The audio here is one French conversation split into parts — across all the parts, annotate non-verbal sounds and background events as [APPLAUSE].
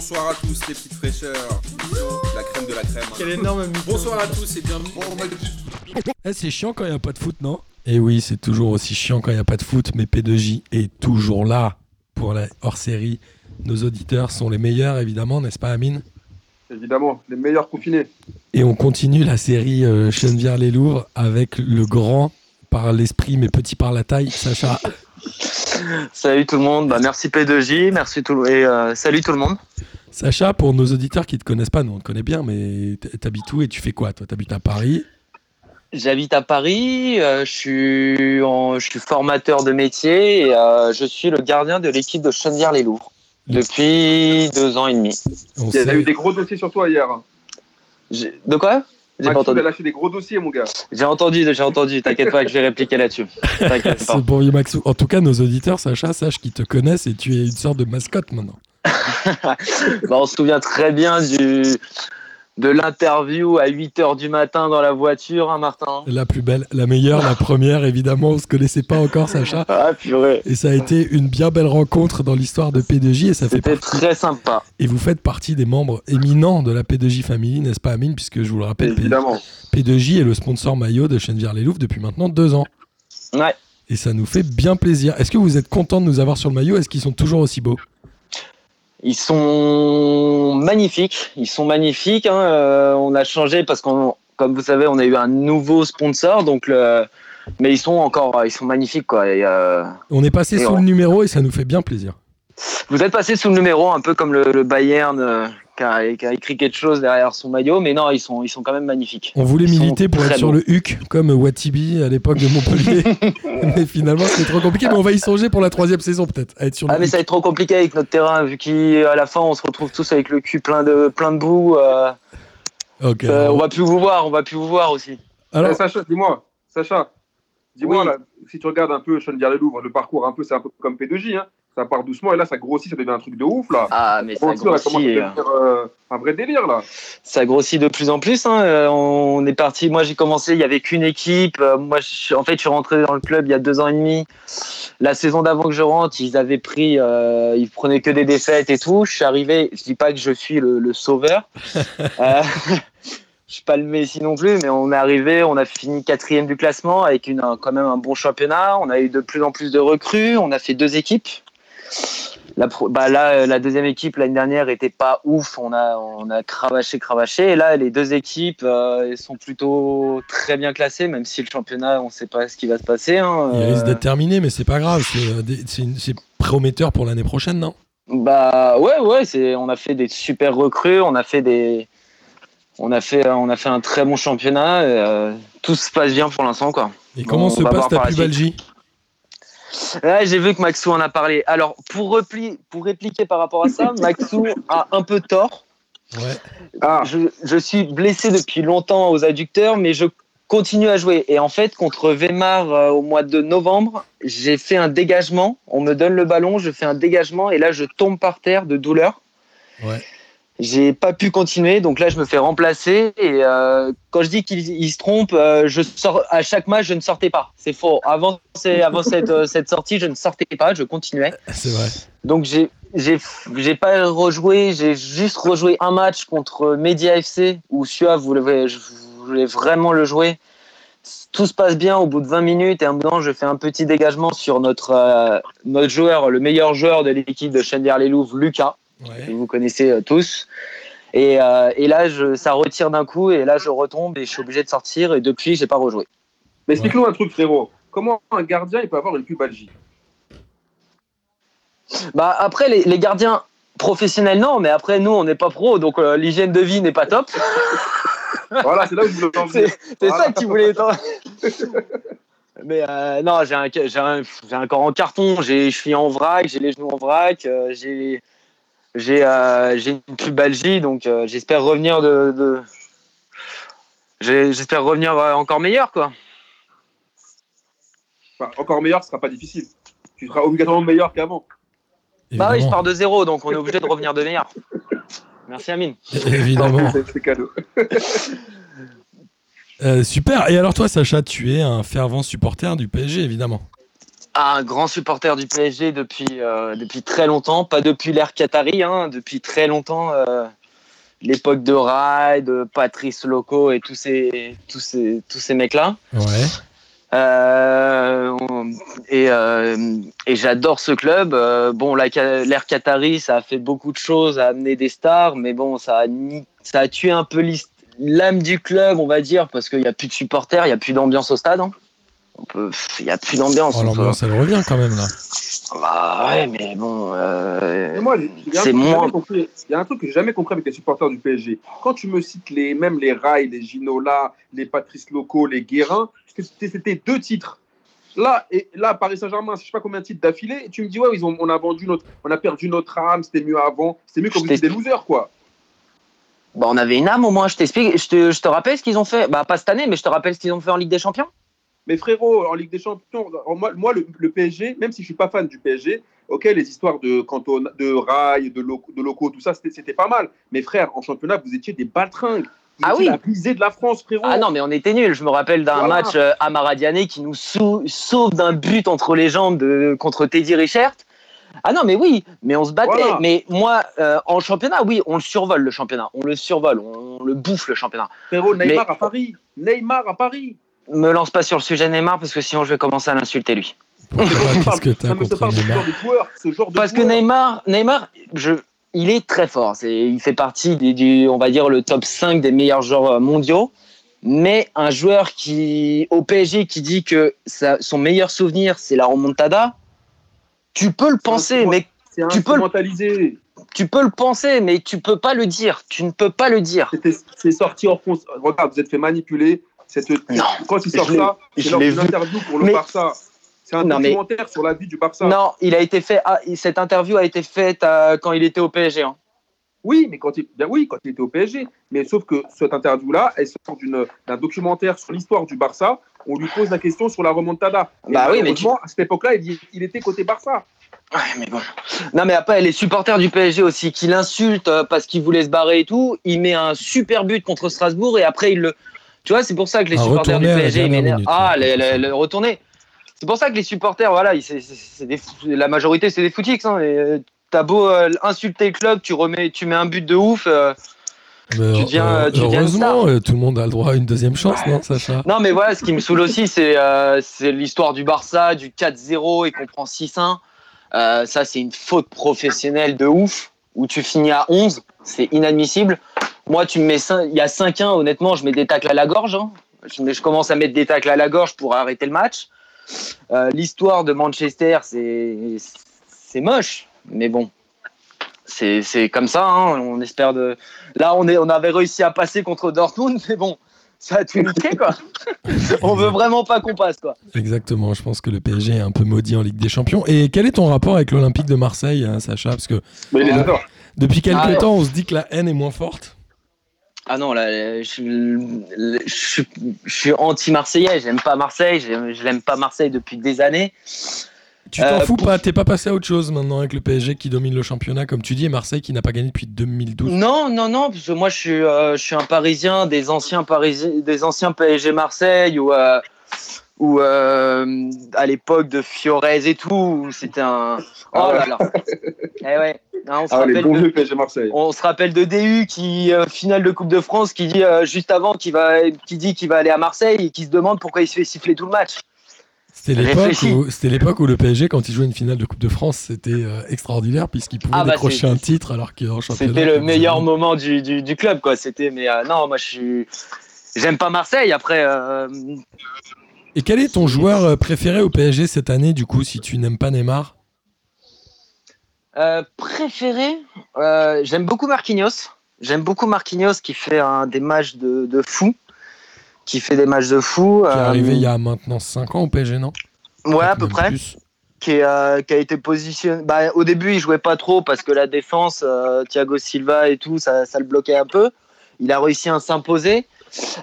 bonsoir à tous les petites fraîcheurs. La crème de la crème. hein. Quel énorme mytho. Bonsoir à tous et bienvenue. Eh, c'est chiant quand il n'y a pas de foot, non? Eh oui, c'est toujours aussi chiant quand il n'y a pas de foot, mais P2J est toujours là pour la hors-série. Nos auditeurs sont les meilleurs, évidemment, n'est-ce pas, Amine? Évidemment, les meilleurs confinés. Et on continue la série euh, Chenevière-les-Louvres avec le grand par l'esprit, mais petit par la taille, Sacha. [LAUGHS] Salut tout le monde, bah, merci P2J, merci tout et euh, salut tout le monde. Sacha, pour nos auditeurs qui ne te connaissent pas, nous on te connaît bien, mais t'habites où et tu fais quoi Toi, t'habites à Paris? J'habite à Paris, euh, je, suis en- je suis formateur de métier et euh, je suis le gardien de l'équipe de Chenevière-les-Louvres depuis deux ans et demi. On Il y a eu des gros dossiers sur toi hier. De quoi? J'ai entendu. a lâché des gros dossiers, mon gars. J'ai entendu, j'ai entendu, t'inquiète pas que je vais répliquer là-dessus. T'inquiète [LAUGHS] pas. Ce bon vieux Maxou. En tout cas, nos auditeurs, Sacha, sachent qu'ils te connaissent et tu es une sorte de mascotte maintenant. [LAUGHS] Bah, on se souvient très bien du, de l'interview à 8h du matin dans la voiture, hein, Martin La plus belle, la meilleure, la première, évidemment, on se connaissait pas encore, Sacha. [LAUGHS] Ah purée, Et ça a été une bien belle rencontre dans l'histoire de P2J et ça fait c'était partie- très sympa. et vous faites partie des membres éminents de la P2J Family, n'est-ce pas Amine Puisque je vous le rappelle, Évidemment. P2J est le sponsor maillot de Chenevière-les-Louvres depuis maintenant deux ans. Ouais. Et ça nous fait bien plaisir. Est-ce que vous êtes content de nous avoir sur le maillot? Est-ce qu'ils sont toujours aussi beaux? Ils sont magnifiques, ils sont magnifiques. hein. Euh, on a changé parce qu'on, comme vous savez, on a eu un nouveau sponsor, donc le... mais ils sont encore, ils sont magnifiques quoi. Et, euh, On est passé Et sous le numéro et ça nous fait bien plaisir. Vous êtes passé sous le numéro, un peu comme le, le Bayern euh, qui, a, qui a écrit quelque chose derrière son maillot, mais non, ils sont, ils sont quand même magnifiques. On voulait Ils militer pour être sur le HUC comme Watibi à l'époque de Montpellier. [LAUGHS] mais finalement, c'était trop compliqué. Mais on va y songer pour la troisième saison peut-être. À être sur le Ah mais HUC. ça va être trop compliqué avec notre terrain, vu qu'à la fin on se retrouve tous avec le cul plein de plein de boue. euh, Ok. euh, on va plus vous voir, on va plus vous voir aussi. Alors, Eh, Sacha, dis-moi, Sacha, dis-moi, Oui. si tu regardes un peu Chenevière-les-Louvres, le parcours, un peu, c'est un peu comme P2J. Hein. Ça part doucement et là, ça grossit, ça devient un truc de ouf, là. Ah mais ça grossit. euh, devenir euh, un vrai délire, là. ça grossit de plus en plus. hein. Euh, On est parti. Moi, j'ai commencé. Il y avait qu'une équipe. Euh, Moi, je- en fait, je suis rentré dans le club il y a deux ans et demi. La saison d'avant que je rentre, ils avaient pris, euh, ils prenaient que des défaites et tout. Je suis arrivé. Je dis pas que je suis le, le sauveur. [LAUGHS] Euh, [LAUGHS] je suis pas le Messi non plus, mais on est arrivé. On a fini quatrième du classement avec une, un- quand même un bon championnat. On a eu de plus en plus de recrues. On a fait deux équipes. La, bah là, euh, la deuxième équipe l'année dernière était pas ouf. On a, on a cravaché, cravaché. Et là, les deux équipes euh, sont plutôt très bien classées, même si le championnat, on ne sait pas ce qui va se passer. hein. il Euh, risque d'être terminé, mais c'est pas grave. C'est euh, prometteur pour l'année prochaine, non? Bah ouais, ouais. C'est, on a fait des super recrues. On a fait des, on a fait, on a fait un très bon championnat. et, euh, tout se passe bien pour l'instant, quoi. Et comment on se passe ta pubalgie Ouais, j'ai vu que Maxou en a parlé. Alors, pour, repli- pour répliquer par rapport à ça, Maxou a un peu tort. Ouais. Ah, je, je suis blessé depuis longtemps aux adducteurs, mais je continue à jouer. Et en fait, contre Weimar euh, au mois de novembre, j'ai fait un dégagement. On me donne le ballon, je fais un dégagement et là, je tombe par terre de douleur. Ouais. J'ai pas pu continuer, donc là je me fais remplacer. Et euh, quand je dis qu'il il se trompe, euh, je sors à chaque match, je ne sortais pas. C'est faux. Avant, avant cette, euh, cette sortie, je ne sortais pas, je continuais. [LAUGHS] C'est vrai. Donc j'ai j'ai pas rejoué, j'ai juste rejoué un match contre Media FC où Suave voulait, je voulais vraiment le jouer. Tout se passe bien au bout de 20 minutes et un moment je fais un petit dégagement sur notre notre joueur, le meilleur joueur de l'équipe de Chenvière-les-Louvres, Lucas, que vous connaissez euh, tous. Et, euh, et là je, ça retire d'un coup et là je retombe et je suis obligé de sortir et depuis j'ai pas rejoué. mais explique-nous un truc, frérot. Comment un gardien, il peut avoir une pubalgie? Bah après les, les gardiens professionnels non, mais après nous on n'est pas pro donc euh, l'hygiène de vie n'est pas top. [LAUGHS] Voilà, c'est là où je voulais en. C'est Voilà. ça que tu voulais. [LAUGHS] Mais euh, non, j'ai un, j'ai un, j'ai un corps en carton, j'ai les chevilles en vrac, j'ai les genoux en vrac, euh, j'ai j'ai euh, j'ai une pubalgie, donc euh, j'espère revenir de, j'espère revenir euh, encore meilleur quoi. Enfin, encore meilleur, ce sera pas difficile. Tu seras obligatoirement meilleur qu'avant. Bah oui, je pars de zéro, donc on est obligé de revenir de meilleur. Merci Amine. Évidemment. [LAUGHS] C'est c'est cadeau. Euh, super. Et alors toi, Sacha, tu es un fervent supporter du PSG, évidemment. Un grand supporter du PSG depuis, euh, depuis très longtemps, pas depuis l'ère Qatari, hein, depuis très longtemps. euh, L'époque de Rai, de Patrice Loco et tous ces, tous ces, tous ces mecs-là. Ouais. Euh, et et j'adore ce club. Bon, l'ère Qatari, ça a fait beaucoup de choses, a amené des stars, mais bon, ça a, ça a tué un peu l'âme du club, on va dire, parce qu'il n'y a plus de supporters, il n'y a plus d'ambiance au stade. hein. On peut- Il n'y a plus d'ambiance. Oh, l'ambiance, elle revient quand même là. Bah ouais, mais bon. euh, Mais moi, il y a un c'est truc que j'ai moins- jamais compris- il y a un truc que j'ai jamais compris avec les supporters du PSG. Quand tu me cites les, même les Rai, les Ginola, les Patrice Loco, les Guérin, c'était c'était deux titres. Là, et là, Paris Saint-Germain, je sais pas combien de titres d'affilée, et tu me dis, ouais, ils ont, on a vendu notre, on a perdu notre âme, c'était mieux avant, c'était mieux quand vous étiez des losers, quoi. Bah, on avait une âme au moins, je t'explique. Je te, je te rappelle ce qu'ils ont fait. Bah, pas cette année, mais je te rappelle ce qu'ils ont fait en Ligue des Champions. Mais frérot, en Ligue des Champions, moi, moi le, le PSG, même si je suis pas fan du PSG, ok, les histoires de Cantona, de Rai, de, Loco, tout ça, c'était pas mal. Mais frère, en championnat, vous étiez des baltringues. Vous Ah oui. la de la France, frérot. Ah non, mais on était nuls. Je me rappelle d'un Voilà. match euh, à Maradiané qui nous sau- sauve d'un but entre les jambes de, contre Teddy Richert. Ah non, mais oui, mais on se battait. Voilà. Mais moi, euh, en championnat, oui, on le survole le championnat. On le survole, on le bouffe le championnat. Frérot, Neymar Mais- à Paris. Neymar à Paris. Me lance pas sur le sujet Neymar parce que sinon je vais commencer à l'insulter lui. Parce que. Neymar, Neymar, je, il est très fort. C'est, il fait partie des- du, on va dire, le top 5 des meilleurs joueurs mondiaux. Mais un joueur qui, au PSG, qui dit que sa- son meilleur souvenir, c'est la remontada, tu peux le penser, mais tu peux tu peux le penser, mais tu peux pas le dire. Tu ne peux pas le dire. C'est sorti en France. Regarde, vous êtes fait manipuler. Cette... Non. Quand il sort Je ça, c'est lors d'une interview pour le Mais- Barça. C'est un Non, mais- documentaire sur la vie du Barça. Non, il a été fait. ah, cette interview a été faite euh, quand il était au PSG. hein. Oui, mais quand il, bien oui, quand il était au PSG. Mais sauf que cette interview-là, elle sort d'un documentaire sur l'histoire du Barça. On lui pose la question sur la remontada. Et Bah oui, mais malheureusement, à cette époque-là, il, il était côté Barça. Ouais, mais bon. Non, mais après, les supporters du PSG aussi qui l'insultent euh, parce qu'il voulait se barrer et tout, il met un super but contre Strasbourg et après il le. Tu vois, c'est pour ça que les supporters du PSG m'énervent. Ah, le, le- le retourné. C'est pour ça que les supporters, voilà, des la majorité, c'est des footix. Hein, euh, T'as beau euh, insulter le club, tu, remets, tu mets un but de ouf. euh, Mais, Tu deviens- euh, tu Heureusement, tout le monde a le droit à une deuxième chance, non, Sacha Non, mais voilà, ce qui me saoule aussi, c'est euh, l'histoire du Barça, du 4-0 et qu'on prend 6-1. Euh, ça, c'est une faute professionnelle de ouf, où tu finis à 11, c'est inadmissible. Moi, tu me mets il y a 5-1, honnêtement, je mets des tacles à la gorge. hein. Je, commence à mettre des tacles à la gorge pour arrêter le match. Euh, l'histoire de Manchester, c'est c'est moche, mais bon. C'est c'est comme ça, hein, on espère de. Là, on, est, on avait réussi à passer contre Dortmund, mais bon, ça a tout niqué, quoi. [LAUGHS] on veut vraiment pas qu'on passe, quoi. Exactement, je pense que le PSG est un peu maudit en Ligue des Champions. Et quel est ton rapport avec l'Olympique de Marseille, hein, Sacha? Parce que Mais il est d'accord. depuis quelques Ah temps, on se dit que la haine est moins forte. Ah non, là, je, suis- je, suis- je suis anti-marseillais, j'aime pas Marseille, je l'aime pas Marseille depuis des années. Tu t'en Euh, fous pour- pas T'es pas passé à autre chose maintenant avec le PSG qui domine le championnat, comme tu dis, et Marseille qui n'a pas gagné depuis 2012 Non, non, non, parce que moi je suis, euh, je suis un Parisien des anciens Parisiens, des anciens PSG Marseille ou euh, ou euh, à l'époque de Fiorez et tout, c'était un. Oh là là. [LAUGHS] eh ouais. Hein, on, se Ah, les rappelle bons de, vieux PSG Marseille. on se rappelle de DU qui euh, finale de Coupe de France qui dit euh, juste avant qu'il va, qui dit qu'il va aller à Marseille et qui se demande pourquoi il se fait siffler tout le match. C'était l'époque où, c'était l'époque où le PSG, quand il jouait une finale de Coupe de France, c'était euh, extraordinaire puisqu'il pouvait Ah bah, décrocher un titre alors qu'en championnat. C'était le meilleur moment du, du, du club, quoi. C'était, mais euh, non, moi je suis. J'aime pas Marseille. Après, euh, Et quel est ton joueur euh, préféré au PSG cette année, du coup, si tu n'aimes pas Neymar euh, préféré, euh, j'aime beaucoup Marquinhos. J'aime beaucoup Marquinhos qui fait des matchs de, de fou. Qui fait des matchs de fou. Qui est arrivé il y a maintenant 5 ans au PSG, non Ouais, à peu près. plus. qui, est, euh, qui a été positionné. Bah, au début, il jouait pas trop parce que la défense, euh, Thiago Silva et tout, ça, ça le bloquait un peu. Il a réussi à s'imposer.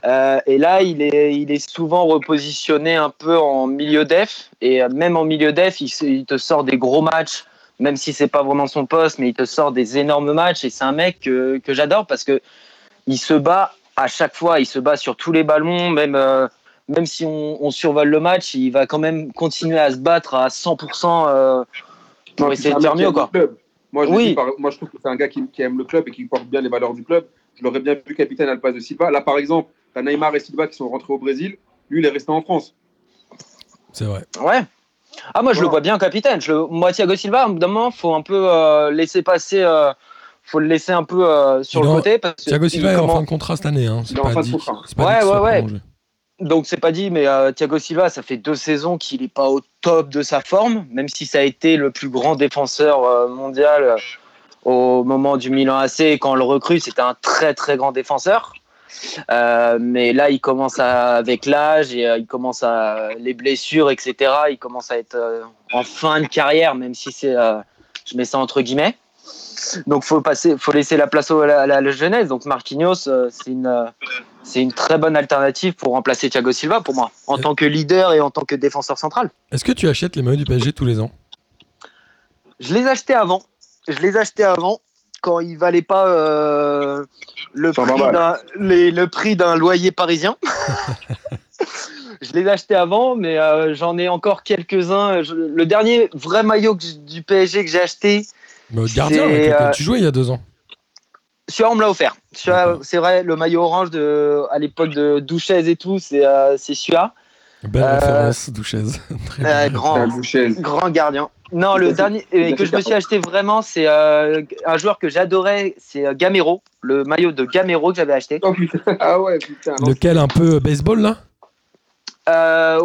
Euh, et là, il est, il est souvent repositionné un peu en milieu def. Et euh, même en milieu def, il, te sort des gros matchs, même si c'est pas vraiment son poste, mais il te sort des énormes matchs. Et c'est un mec que, que j'adore parce que il se bat à chaque fois. Il se bat sur tous les ballons, même. euh, même si on, on survole le match, il va quand même continuer à se battre à 100% euh, pour Non, essayer c'est de faire mieux. Quoi. Moi, je, Oui. par- moi, je trouve que c'est un gars qui, qui aime le club et qui porte bien les valeurs du club. Je l'aurais bien vu capitaine à la place de Silva. Là, par exemple, tu as Neymar et Silva qui sont rentrés au Brésil. Lui, il est resté en France. C'est vrai. Ouais. Ah, moi, je le vois bien capitaine. Je, le- moi, Thiago Silva, à un moment, faut un peu euh, laisser passer. euh, faut le laisser un peu euh, sur le en- côté. Parce que Thiago il Silva est en commence- fin de contrat cette année. Hein. C'est Il est en pas fin de dit- contrat. c'est pas Ouais, dit ouais, ouais. prolongé. Donc c'est pas dit, mais euh, Thiago Silva, ça fait deux saisons qu'il n'est pas au top de sa forme, même si ça a été le plus grand défenseur euh, mondial euh, au moment du Milan AC. Quand on le recrute, c'était un très très grand défenseur. Euh, mais là, il commence à, avec l'âge et euh, il commence à les blessures, etc. Il commence à être euh, en fin de carrière, même si c'est, je mets ça entre guillemets. Donc faut passer, faut laisser la place au- à la, à la jeunesse. Donc Marquinhos, c'est une, c'est une très bonne alternative pour remplacer Thiago Silva pour moi, en tant que leader et en tant que défenseur central. Est-ce que tu achètes les maillots du PSG tous les ans? Je les achetais avant. Je les achetais avant quand ils valaient pas euh, le, 120 prix d'un, les- le prix d'un loyer parisien. [LAUGHS] je les achetais avant, mais euh, j'en ai encore quelques-uns. Je- le dernier vrai maillot que du PSG que j'ai acheté, Mais au gardien C'est, avec lequel euh, tu jouais il y a deux ans. celui-là on me l'a offert. Celui-là, c'est vrai, le maillot orange de, à l'époque de Douchez et tout, c'est, euh, c'est celui-là. Belle euh, référence, Douchez. [LAUGHS] Très Euh, belle. grand. Grand gardien. Non, le dernier que je me suis acheté vraiment, c'est euh, un joueur que j'adorais, c'est euh, Gamero, le maillot de Gamero que j'avais acheté. Oh, putain. Ah ouais, putain. Lequel un peu baseball là? Euh,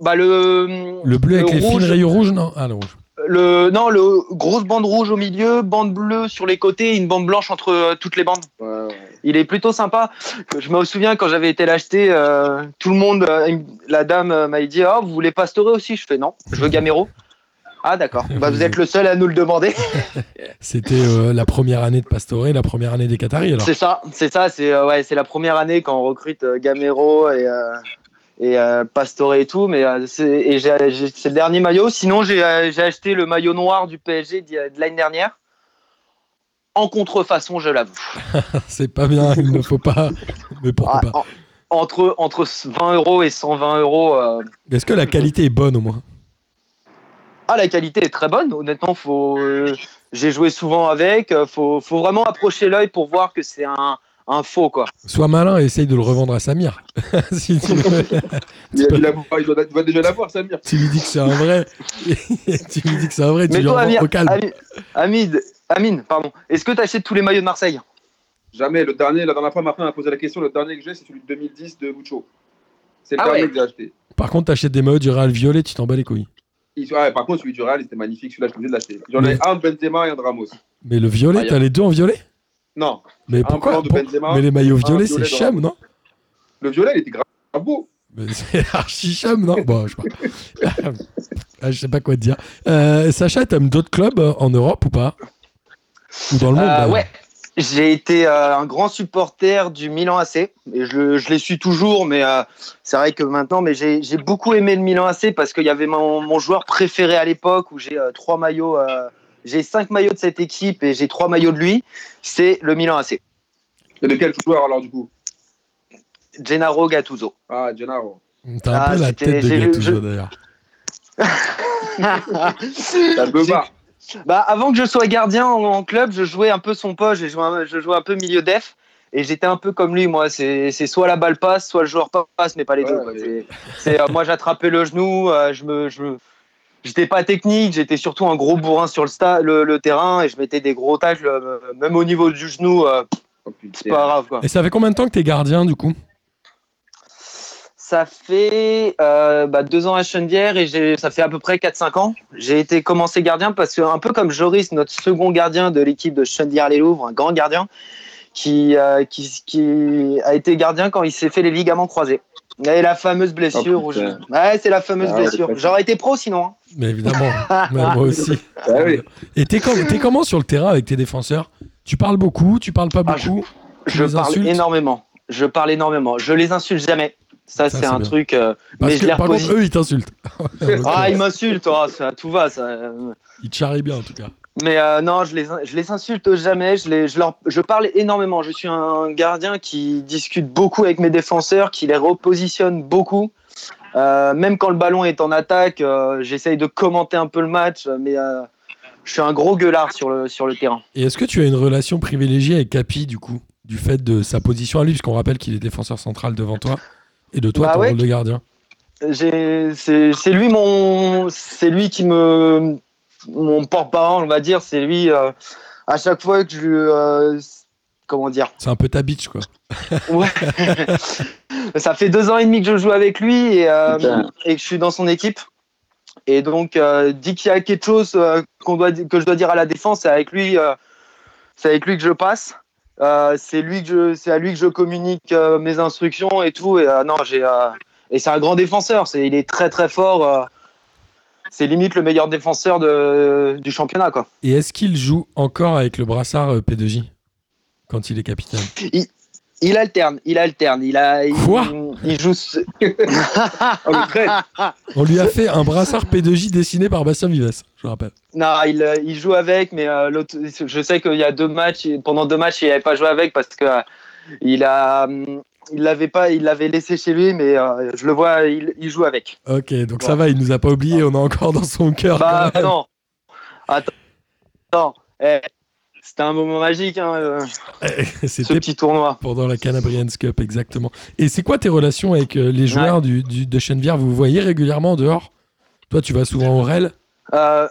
bah le Le bleu avec Le les fines rouge. rayures rouges Non? Ah, le rouge. Le non le grosse bande rouge au milieu, bande bleue sur les côtés, une bande blanche entre euh, toutes les bandes. Ouais, ouais. Il est plutôt sympa. Je me souviens quand j'avais été l'acheter, euh, tout le monde, euh, la dame euh, m'a dit ah vous voulez Pastore aussi? Je fais non, je veux Gamero. Ah d'accord. Bah vous êtes le seul à nous le demander. [LAUGHS] C'était euh, la première année de Pastore, la première année des Qataris alors. C'est ça, c'est ça, c'est euh, ouais, c'est la première année quand on recrute euh, Gamero et euh, et euh, Pastore et tout, mais euh, c'est le dernier maillot. Sinon, j'ai euh, acheté le maillot noir du PSG de l'année dernière. En contrefaçon, je l'avoue. [LAUGHS] C'est pas bien, il ne faut pas. Mais pourquoi Ah, pas en- entre, entre 20 euros et 120 euros. euh, Est-ce que la qualité est bonne au moins? Ah, la qualité est très bonne. Honnêtement, faut. J'ai joué souvent avec. Faut, faut vraiment approcher l'œil pour voir que c'est un, un faux quoi. Sois malin et essaye de le revendre à Samir. [LAUGHS] si tu, Il, a- il a- il doit, il doit déjà l'avoir, Samir. tu lui dis que c'est un vrai, [LAUGHS] tu lui dis que c'est un vrai, tu Mais lui au calme. Ami- Amid, Amine, pardon. Est-ce que tu achètes tous les maillots de Marseille? Jamais. Le dernier, la dernière fois, ma femme m'a posé la question. Le dernier que j'ai, c'est celui de 2010 de Mucho. C'est le Ah dernier ouais. que j'ai acheté. Par contre, t'achètes des maillots du Real violet, tu t'en bats les couilles. Il- ouais, par contre, celui du Real, il était magnifique. Celui-là, je suis obligé de l'acheter. J'en Mais- ai un de Benzema et un de Ramos. Mais le violet, Ah, a- t'as les deux en violet? Non, Mais un pourquoi blanc de pour- Benzema. Mais les maillots violets, violet c'est Ramos. non Le violet, il était grave beau. Mais [LAUGHS] C'est archi chum, non Bon, je sais pas. [LAUGHS] Ah, je sais pas quoi te dire. Euh, Sacha, t'aimes d'autres clubs euh, en Europe ou pas Ou dans le monde Euh, Ouais. J'ai été euh, un grand supporter du Milan AC et je, je les suis toujours, mais euh, c'est vrai que maintenant, mais j'ai j'ai beaucoup aimé le Milan AC parce qu'il y avait mon, mon joueur préféré à l'époque où j'ai euh, trois maillots, euh, j'ai cinq maillots de cette équipe et j'ai trois maillots de lui. C'est le Milan AC. Et de quel joueur alors, du coup? Gennaro Gattuso. Ah, Gennaro. T'as un Ah, peu la tête de Gattuso je- d'ailleurs. [LAUGHS] Ça me va. Bah, avant que je sois gardien en, en club, je jouais un peu son poste, je jouais un, je jouais un peu milieu def. Et j'étais un peu comme lui, moi. C'est soit la balle passe, soit le joueur passe, mais pas les Ouais, deux. euh, moi, j'attrapais le genou, euh, je me. Je me- J'étais pas technique, j'étais surtout un gros bourrin sur le, sta- le, le terrain et je mettais des gros tacles, euh, même au niveau du genou, euh, Oh, c'est pas grave. Quoi. Et ça fait combien de temps que t'es gardien du coup? Ça fait euh, bah, deux ans à Chennevières et ça fait à peu près 4-5 ans. J'ai été commencé gardien parce que, un peu comme Joris, notre second gardien de l'équipe de Chennevières-les-Louvres, un grand gardien, qui, euh, qui, qui a été gardien quand il s'est fait les ligaments croisés. Et la fameuse blessure. Oh, je-. Ouais, c'est la fameuse Ah blessure. J'aurais été pro sinon. hein. Mais évidemment, [LAUGHS] mais moi aussi. Ah oui. Et t'es com- t'es comment sur le terrain avec tes défenseurs? Tu parles beaucoup, tu parles pas Ah, beaucoup Je parle insultes? énormément. Je parle énormément. Je les insulte jamais. Ça, Ça, c'est un bien. truc. euh, Parce mais je que les par contre, eux, ils t'insultent. [LAUGHS] Ah, ils m'insultent. oh, ça, tout va. Ça. Ils te charrient bien en tout cas. Mais euh, non, je les, je les insulte jamais. Je, les, je, leur, je parle énormément. Je suis un gardien qui discute beaucoup avec mes défenseurs, qui les repositionne beaucoup. Euh, même quand le ballon est en attaque, euh, j'essaye de commenter un peu le match, mais je suis un gros gueulard sur le, sur le terrain. Et est-ce que tu as une relation privilégiée avec Capi, du coup Du fait de sa position à lui, puisqu'on rappelle qu'il est défenseur central devant toi, et de toi, Bah ton ouais. rôle de gardien. C'est c'est lui mon, c'est lui qui me, mon porte-parole, on va dire. C'est lui. euh, à chaque fois que je, euh, comment dire? C'est un peu ta bitch, quoi. [LAUGHS] Ouais. [LAUGHS] Ça fait deux ans et demi que je joue avec lui et, euh, et que je suis dans son équipe. Et donc, euh, dès qu'il y a quelque chose euh, qu'on doit, que je dois dire à la défense, c'est avec lui, euh, c'est avec lui que je passe. Euh, c'est lui que je, c'est à lui que je communique euh, mes instructions et tout. Et euh, non, j'ai, euh, et c'est un grand défenseur. C'est, il est très très fort. C'est limite le meilleur défenseur de, du championnat, quoi. Et est-ce qu'il joue encore avec le brassard euh, P2J quand il est capitaine Il alterne, il alterne. Il a, il, Quoi il joue. [LAUGHS] On lui a fait un brassard P2J dessiné par Bastien Vives, je rappelle. Non, il, euh, il joue avec, mais euh, l'autre- je sais qu'il y a deux matchs, pendant deux matchs, il n'avait pas joué avec parce que euh, il a, hum, il l'avait pas, il l'avait laissé chez lui, mais euh, je le vois, il, il joue avec. Ok, donc ça va, il nous a pas oublié, on est encore dans son cœur. Bah quand même. non, attends, attends, eh, c'était un moment magique, hein, euh, [LAUGHS] ce C'était petit tournoi. pendant la Calabrians Cup, exactement. Et c'est quoi tes relations avec euh, les joueurs du, du- de Chenevière Vous vous voyez régulièrement en dehors? Toi, tu vas souvent au REL? Euh,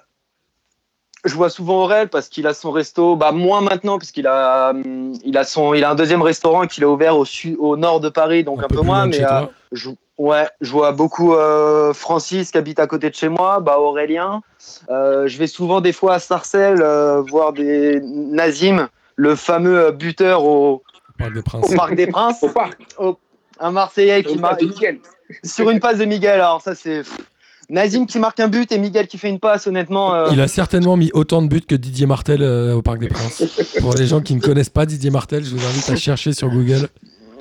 je vois souvent Aurel parce qu'il a son resto, bah moins maintenant parce qu'il a, hum, il a son, il a un deuxième restaurant qu'il a ouvert au sud, au nord de Paris, donc un, peu, moins, mais euh. Je, ouais, je vois beaucoup euh, Francis qui habite à côté de chez moi, bah Aurélien. Euh, je vais souvent des fois à Sarcelles euh, voir des Nazim, le fameux buteur au, au Parc des au Princes. Parc des Princes, Au parc. un Marseillais qui Miguel. sur une passe de Miguel. Alors ça c'est Nazim qui marque un but et Miguel qui fait une passe. Honnêtement, euh, Il a certainement mis autant de buts que Didier Martel euh, au Parc des Princes. [LAUGHS] Pour les gens qui ne connaissent pas Didier Martel, je vous invite à chercher sur Google.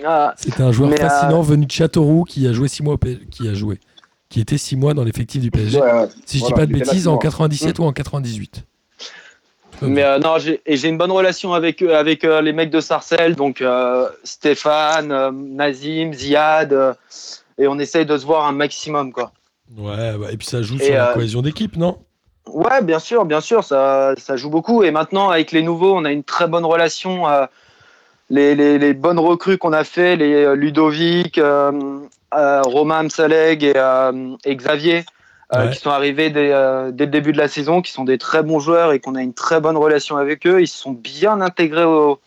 ah, C'était un joueur euh, fascinant venu de Châteauroux qui a joué six mois au P- qui a joué, qui était six mois dans l'effectif du PSG. Ouais, ouais. Si je Voilà, dis pas de bêtises, en mois. 97 ou en 98. Mais euh, non, j'ai et j'ai une bonne relation avec avec euh, les mecs de Sarcelles, donc euh, Stéphane, Nazim, Ziad, et on essaye de se voir un maximum, quoi. Ouais, bah, et puis ça joue Et, sur la euh, cohésion d'équipe, non? Ouais, bien sûr, bien sûr, ça, ça joue beaucoup. Et maintenant, avec les nouveaux, on a une très bonne relation. euh, les, les, les bonnes recrues qu'on a fait, les euh, Ludovic, Romain Amsaleg et, et Xavier, euh, qui sont arrivés dès, euh, dès le début de la saison, qui sont des très bons joueurs et qu'on a une très bonne relation avec eux. Ils se sont bien intégrés au,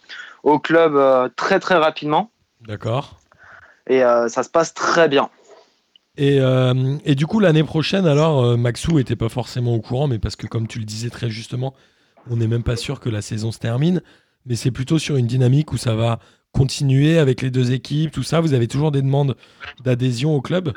au club euh, très très rapidement D'accord. et ça se passe très bien. Et, euh, et du coup, l'année prochaine, alors, euh, Maxou était pas forcément au courant, mais parce que, comme tu le disais très justement, on n'est même pas sûr que la saison se termine. Mais c'est plutôt sur une dynamique où ça va continuer avec les deux équipes, tout ça. Vous avez toujours des demandes d'adhésion au club?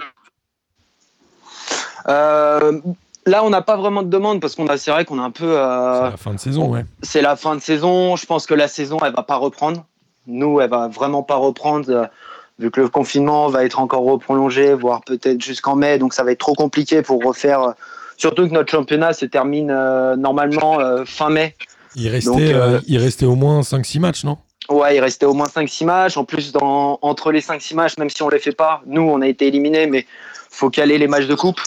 Euh, là, on n'a pas vraiment de demande parce qu'on a, c'est vrai qu'on a un peu. C'est la fin de saison, ouais. c'est la fin de saison. Je pense que la saison, elle va pas reprendre. Nous, elle va vraiment pas reprendre, vu que le confinement va être encore reprolongé, voire peut-être jusqu'en mai. Donc, ça va être trop compliqué pour refaire. surtout que notre championnat se termine euh, normalement euh, fin mai. Il restait, Donc, euh, il restait au moins 5-6 matchs, non? Ouais, il restait au moins 5-6 matchs. En plus, dans, entre les 5-6 matchs, même si on les fait pas, nous, on a été éliminés, mais faut caler les matchs de coupe.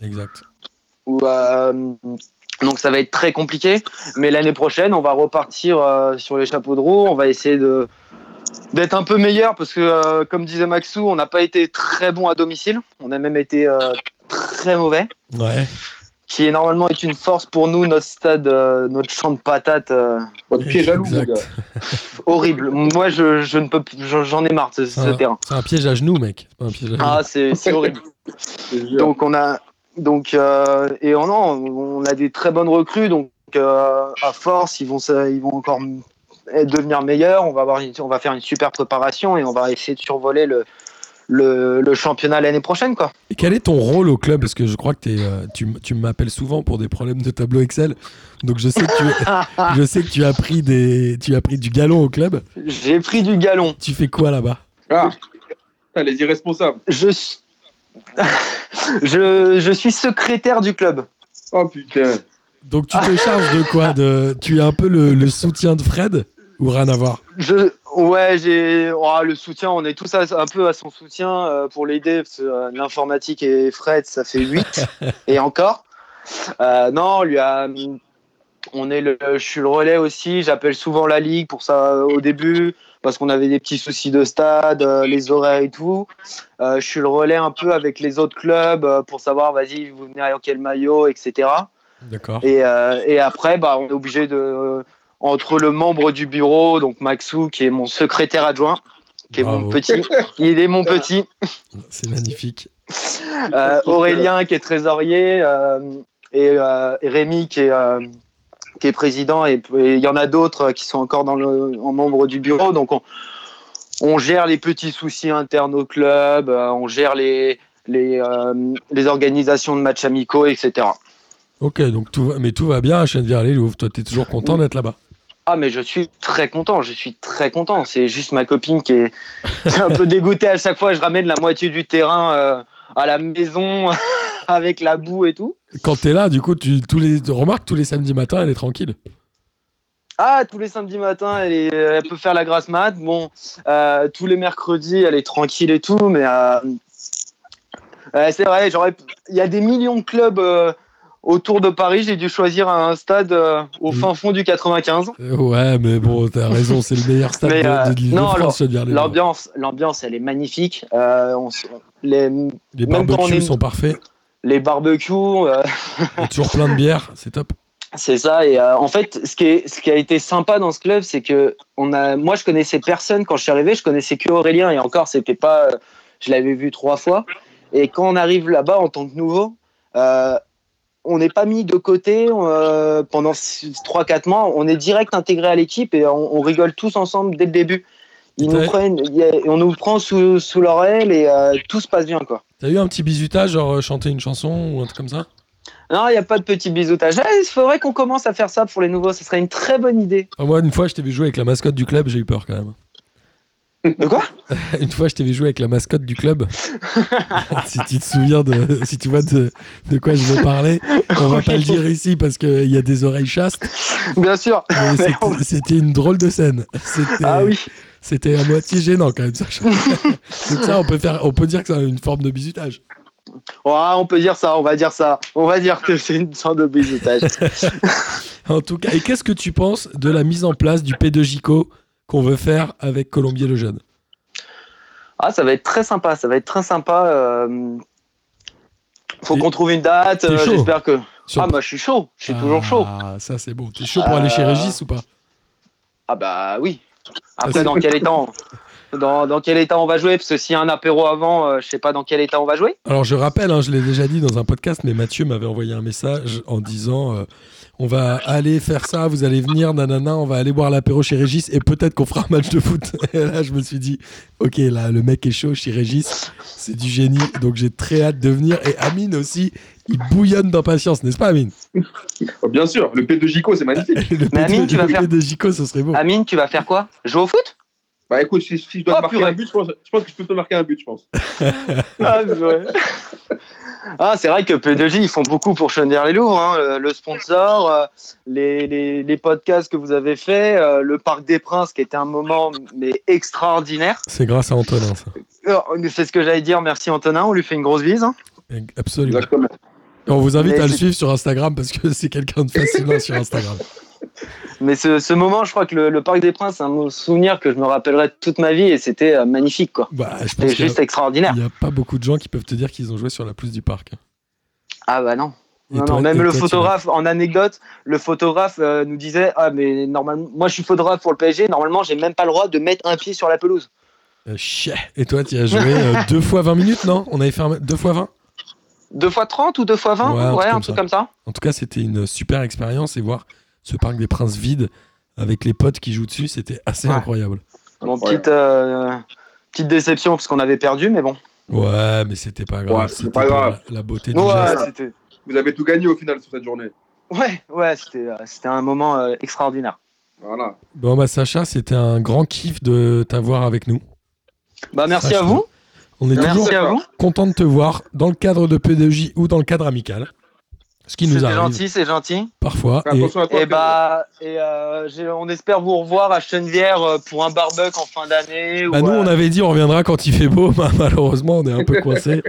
Exact. Où, donc ça va être très compliqué. Mais l'année prochaine, on va repartir sur les chapeaux de roue. On va essayer de d'être un peu meilleur parce que, euh, comme disait Maxou, on n'a pas été très bon à domicile. On a même été euh, très mauvais, Ouais. qui est normalement est une force pour nous. Notre stade, euh, notre champ de patates, euh, Votre pied jaloux, horrible. Moi, je, je ne peux, plus- j'en ai marre de ce, terrain. C'est un piège à genoux, mec. Pas un piège à genoux. Ah, c'est horrible. Donc on a donc euh, et on, non, on a des très bonnes recrues donc euh, à force ils vont ils vont encore devenir meilleurs. On va avoir une- on va faire une super préparation et on va essayer de survoler le le, le championnat l'année prochaine quoi. Et quel est ton rôle au club? Parce que je crois que t'es, euh, tu, tu m'appelles souvent pour des problèmes de tableau Excel. Donc je sais que tu, [LAUGHS] je sais que tu as pris des, tu as pris du galon au club. J'ai pris du galon. Tu fais quoi là-bas? Ah, les irresponsables. Je suis [LAUGHS] je, je suis secrétaire du club. Oh putain. Donc tu te charges de quoi? De, Tu es un peu le, le soutien de Fred? Ou rien à voir Je, ouais, j'ai oh, le soutien. On est tous à- un peu à son soutien euh, pour l'aider. parce que, euh, L'informatique et Fred, ça fait 8 [LAUGHS] et encore. Euh, non, lui a. On est le, je suis le relais aussi. J'appelle souvent la ligue pour ça au début parce qu'on avait des petits soucis de stade, les horaires et tout. Je suis le relais un peu avec les autres clubs pour savoir, vas-y, vous venez avec quel maillot, etc. D'accord. Et, euh, et après, bah, on est obligé de. Entre le membre du bureau, donc Maxou, qui est mon secrétaire adjoint, qui est mon petit, [LAUGHS] il est mon petit. C'est magnifique. Euh, Aurélien, qui est trésorier, euh, et, euh, et Rémi, qui est, euh, qui est président. Et il y en a d'autres qui sont encore dans le, en membre du bureau. Donc, on, on gère les petits soucis internes au club, euh, on gère les, les, euh, les organisations de matchs amicaux, etc. Ok, donc tout va... mais tout va bien à Chennevières-les-Louves. Toi, t'es toujours content d'être là-bas Ah mais je suis très content, je suis très content. C'est juste ma copine qui est, qui est un peu dégoûtée à chaque fois. Je ramène la moitié du terrain euh, à la maison [LAUGHS] avec la boue et tout. Quand t'es là, du coup, tu tous les remarques tous les samedis matins, elle est tranquille. Ah, tous les samedis matins, elle, est- elle peut faire la grasse mat. Bon, euh, tous les mercredis, elle est tranquille et tout, mais euh, c'est vrai. J'aurais, il y a des millions de clubs autour de Paris. J'ai dû choisir un stade euh, au fin fond du 95. Euh, Ouais, mais bon, t'as raison, c'est le meilleur stade Mais, de, euh, de de non, France. L'ambiance, l'ambiance, elle est magnifique. Euh, on les, Les barbecues est- sont parfaits. les barbecues, toujours plein de bières, c'est top. [LAUGHS] c'est ça. Et en fait, ce qui, est, ce qui a été sympa dans ce club, c'est que on a, moi, je connaissais personne quand je suis arrivé. Je connaissais que Aurélien et encore, c'était pas, je l'avais vu trois fois. Et quand on arrive là-bas en tant que nouveau, euh, on n'est pas mis de côté euh, pendant 3-4 mois. On est direct intégré à l'équipe et on, on rigole tous ensemble dès le début. Ils nous prennent, on nous prend sous, sous leur aile et euh, tout se passe bien, quoi. T'as eu un petit bisutage, genre euh, chanter une chanson ou un truc comme ça? Non, il n'y a pas de petit bisoutage. Eh, Il faudrait qu'on commence à faire ça pour les nouveaux. Ce serait une très bonne idée. Ah, Moi, une fois, je t'ai vu jouer avec la mascotte du club, j'ai eu peur quand même. De quoi? [LAUGHS] Une fois, je t'ai vu jouer avec la mascotte du club. [LAUGHS] si tu te souviens de, si tu vois de, de quoi je veux parler, on va pas le dire ici parce qu'il y a des oreilles chastes. Bien sûr. c'était- une drôle de scène. Ah oui. c'était à moitié gênant quand même. Sacha. [LAUGHS] Donc ça, on peut faire, on peut dire que c'est une forme de bisutage. Ouais, on peut dire ça, on va dire ça. On va dire que c'est une sorte de bisoutage. En tout cas, et qu'est-ce que tu penses de la mise en place du P2JCO qu'on veut faire avec Colombier le Jeune ah, ça va être très sympa. Ça va être très sympa. euh, Faut qu'on trouve une date. euh, J'espère que. Sur- Ah, bah, je suis chaud. Je suis toujours chaud. Ah, ça c'est beau. T'es chaud pour aller chez Euh, Régis ou pas? Ah, bah oui. Après, dans quel état on... dans, dans quel état on va jouer? Parce que s'il y a un apéro avant, euh, je sais pas dans quel état on va jouer. Alors je rappelle, hein, je l'ai déjà dit dans un podcast, mais Mathieu m'avait envoyé un message en disant euh, on va aller faire ça, vous allez venir, nanana, on va aller boire l'apéro chez Régis et peut-être qu'on fera un match de foot. [LAUGHS] Et là je me suis dit ok là le mec est chaud chez Régis, c'est du génie, donc j'ai très hâte de venir. Et Amine aussi, il bouillonne d'impatience, n'est-ce pas Amine? Oh, Bien sûr, le P2 Gico, c'est magnifique. [LAUGHS] Le Mais Amine, P2 tu vas faire- P2 Gico, ce serait beau. Amine, tu vas faire quoi? Jouer au foot? Bah écoute, si, si je dois Oh, te marquer purée. un but, je pense, je pense que je peux te marquer un but, je pense. [LAUGHS] Ah, c'est vrai. Ah, c'est vrai que P2J, ils font beaucoup pour Chennevières-les-Louvres. hein. Le- Le sponsor, euh, les, les, les podcasts que vous avez faits, euh, le Parc des Princes, qui était un moment mais extraordinaire. C'est grâce à Antonin ça. C'est ce que j'allais dire. Merci Antonin, on lui fait une grosse bise. hein. Absolument. Exactement. On vous invite Mais à le suivre sur Instagram parce que [LAUGHS] c'est quelqu'un de fascinant sur Instagram. Mais ce, ce moment, je crois que le, le Parc des Princes, c'est un souvenir que je me rappellerai toute ma vie et c'était euh, magnifique. quoi. Bah, C'était a- juste extraordinaire. Il n'y a pas beaucoup de gens qui peuvent te dire qu'ils ont joué sur la pelouse du parc. Ah bah non. Et Non, toi- non, même le toi, photographe, en anecdote, le photographe euh, nous disait Ah, mais normalement, moi je suis photographe pour le PSG, normalement j'ai même pas le droit de mettre un pied sur la pelouse. Euh, chier. Et toi, tu as joué euh, [LAUGHS] deux fois 20 minutes, non? On avait fait un- deux fois 20 Deux fois 30 ou deux fois 20 Ouais, Ouais, un truc un comme ça. En tout cas, c'était une super expérience et voir ce parc des Princes vide avec les potes qui jouent dessus, c'était assez Ouais. incroyable. Bon, Incroyable. petite, euh, petite déception parce qu'on avait perdu, mais bon. Ouais, mais c'était pas grave. Ouais, c'était pas grave. La, la beauté du Ouais, geste. c'était Vous avez tout gagné au final sur cette journée. ouais, ouais, c'était, euh, c'était un moment euh, extraordinaire. Voilà. Bon, bah, Sacha, c'était un grand kiff de t'avoir avec nous. Bah, merci à vous. On est toujours Merci content de te voir dans le cadre de P2J ou dans le cadre amical. Ce qui nous C'est arrive gentil, c'est gentil. parfois. Fais Et toi. Pedro. bah, et euh, on espère vous revoir à Chenevière euh, pour un barbecue en fin d'année. bah, ou, nous, euh, on avait dit on reviendra quand il fait beau. [LAUGHS] Bah, malheureusement, on est un peu coincé.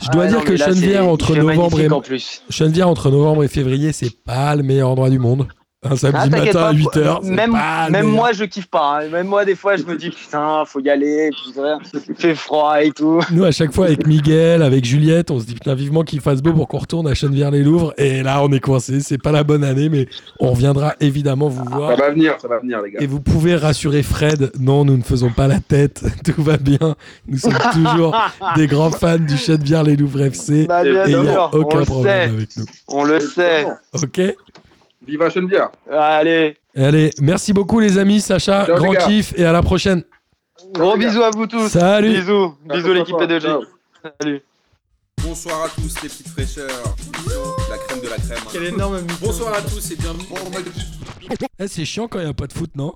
Je dois ah, dire non, que Chenevière, entre novembre et, en plus. Chenevière, entre novembre et février, c'est pas le meilleur endroit du monde. Un samedi Ah, matin à pas, 8h. Même, même moi, je kiffe pas. hein. Même moi, des fois, je me dis putain, faut y aller. Il fait froid et tout. Nous, à chaque fois, avec Miguel, avec Juliette, on se dit putain, vivement qu'il fasse beau pour qu'on retourne à Chenevière-les-Louvres. Et là, on est coincé. C'est pas la bonne année, mais on reviendra évidemment vous voir. Ça va venir, ça va venir, les gars. Et vous pouvez rassurer Fred, non, nous ne faisons pas la tête, [LAUGHS] tout va bien. Nous sommes [LAUGHS] toujours des grands fans du Chenevière-les-Louvres FC. Bah, bien Et il n'y a aucun problème sait. avec nous. On le sait. Ok? Viva Chenevière. Allez, Allez, merci beaucoup les amis, Sacha, Ciao, grand kiff et à la prochaine. gros bisous à vous tous. Salut Bisous, bisous l'équipe P2J. Ciao. Salut. Bonsoir à tous les petites fraîcheurs. La crème de la crème. hein. Quel énorme. Bonsoir à tous et bienvenue. Eh, C'est chiant quand il n'y a pas de foot, non?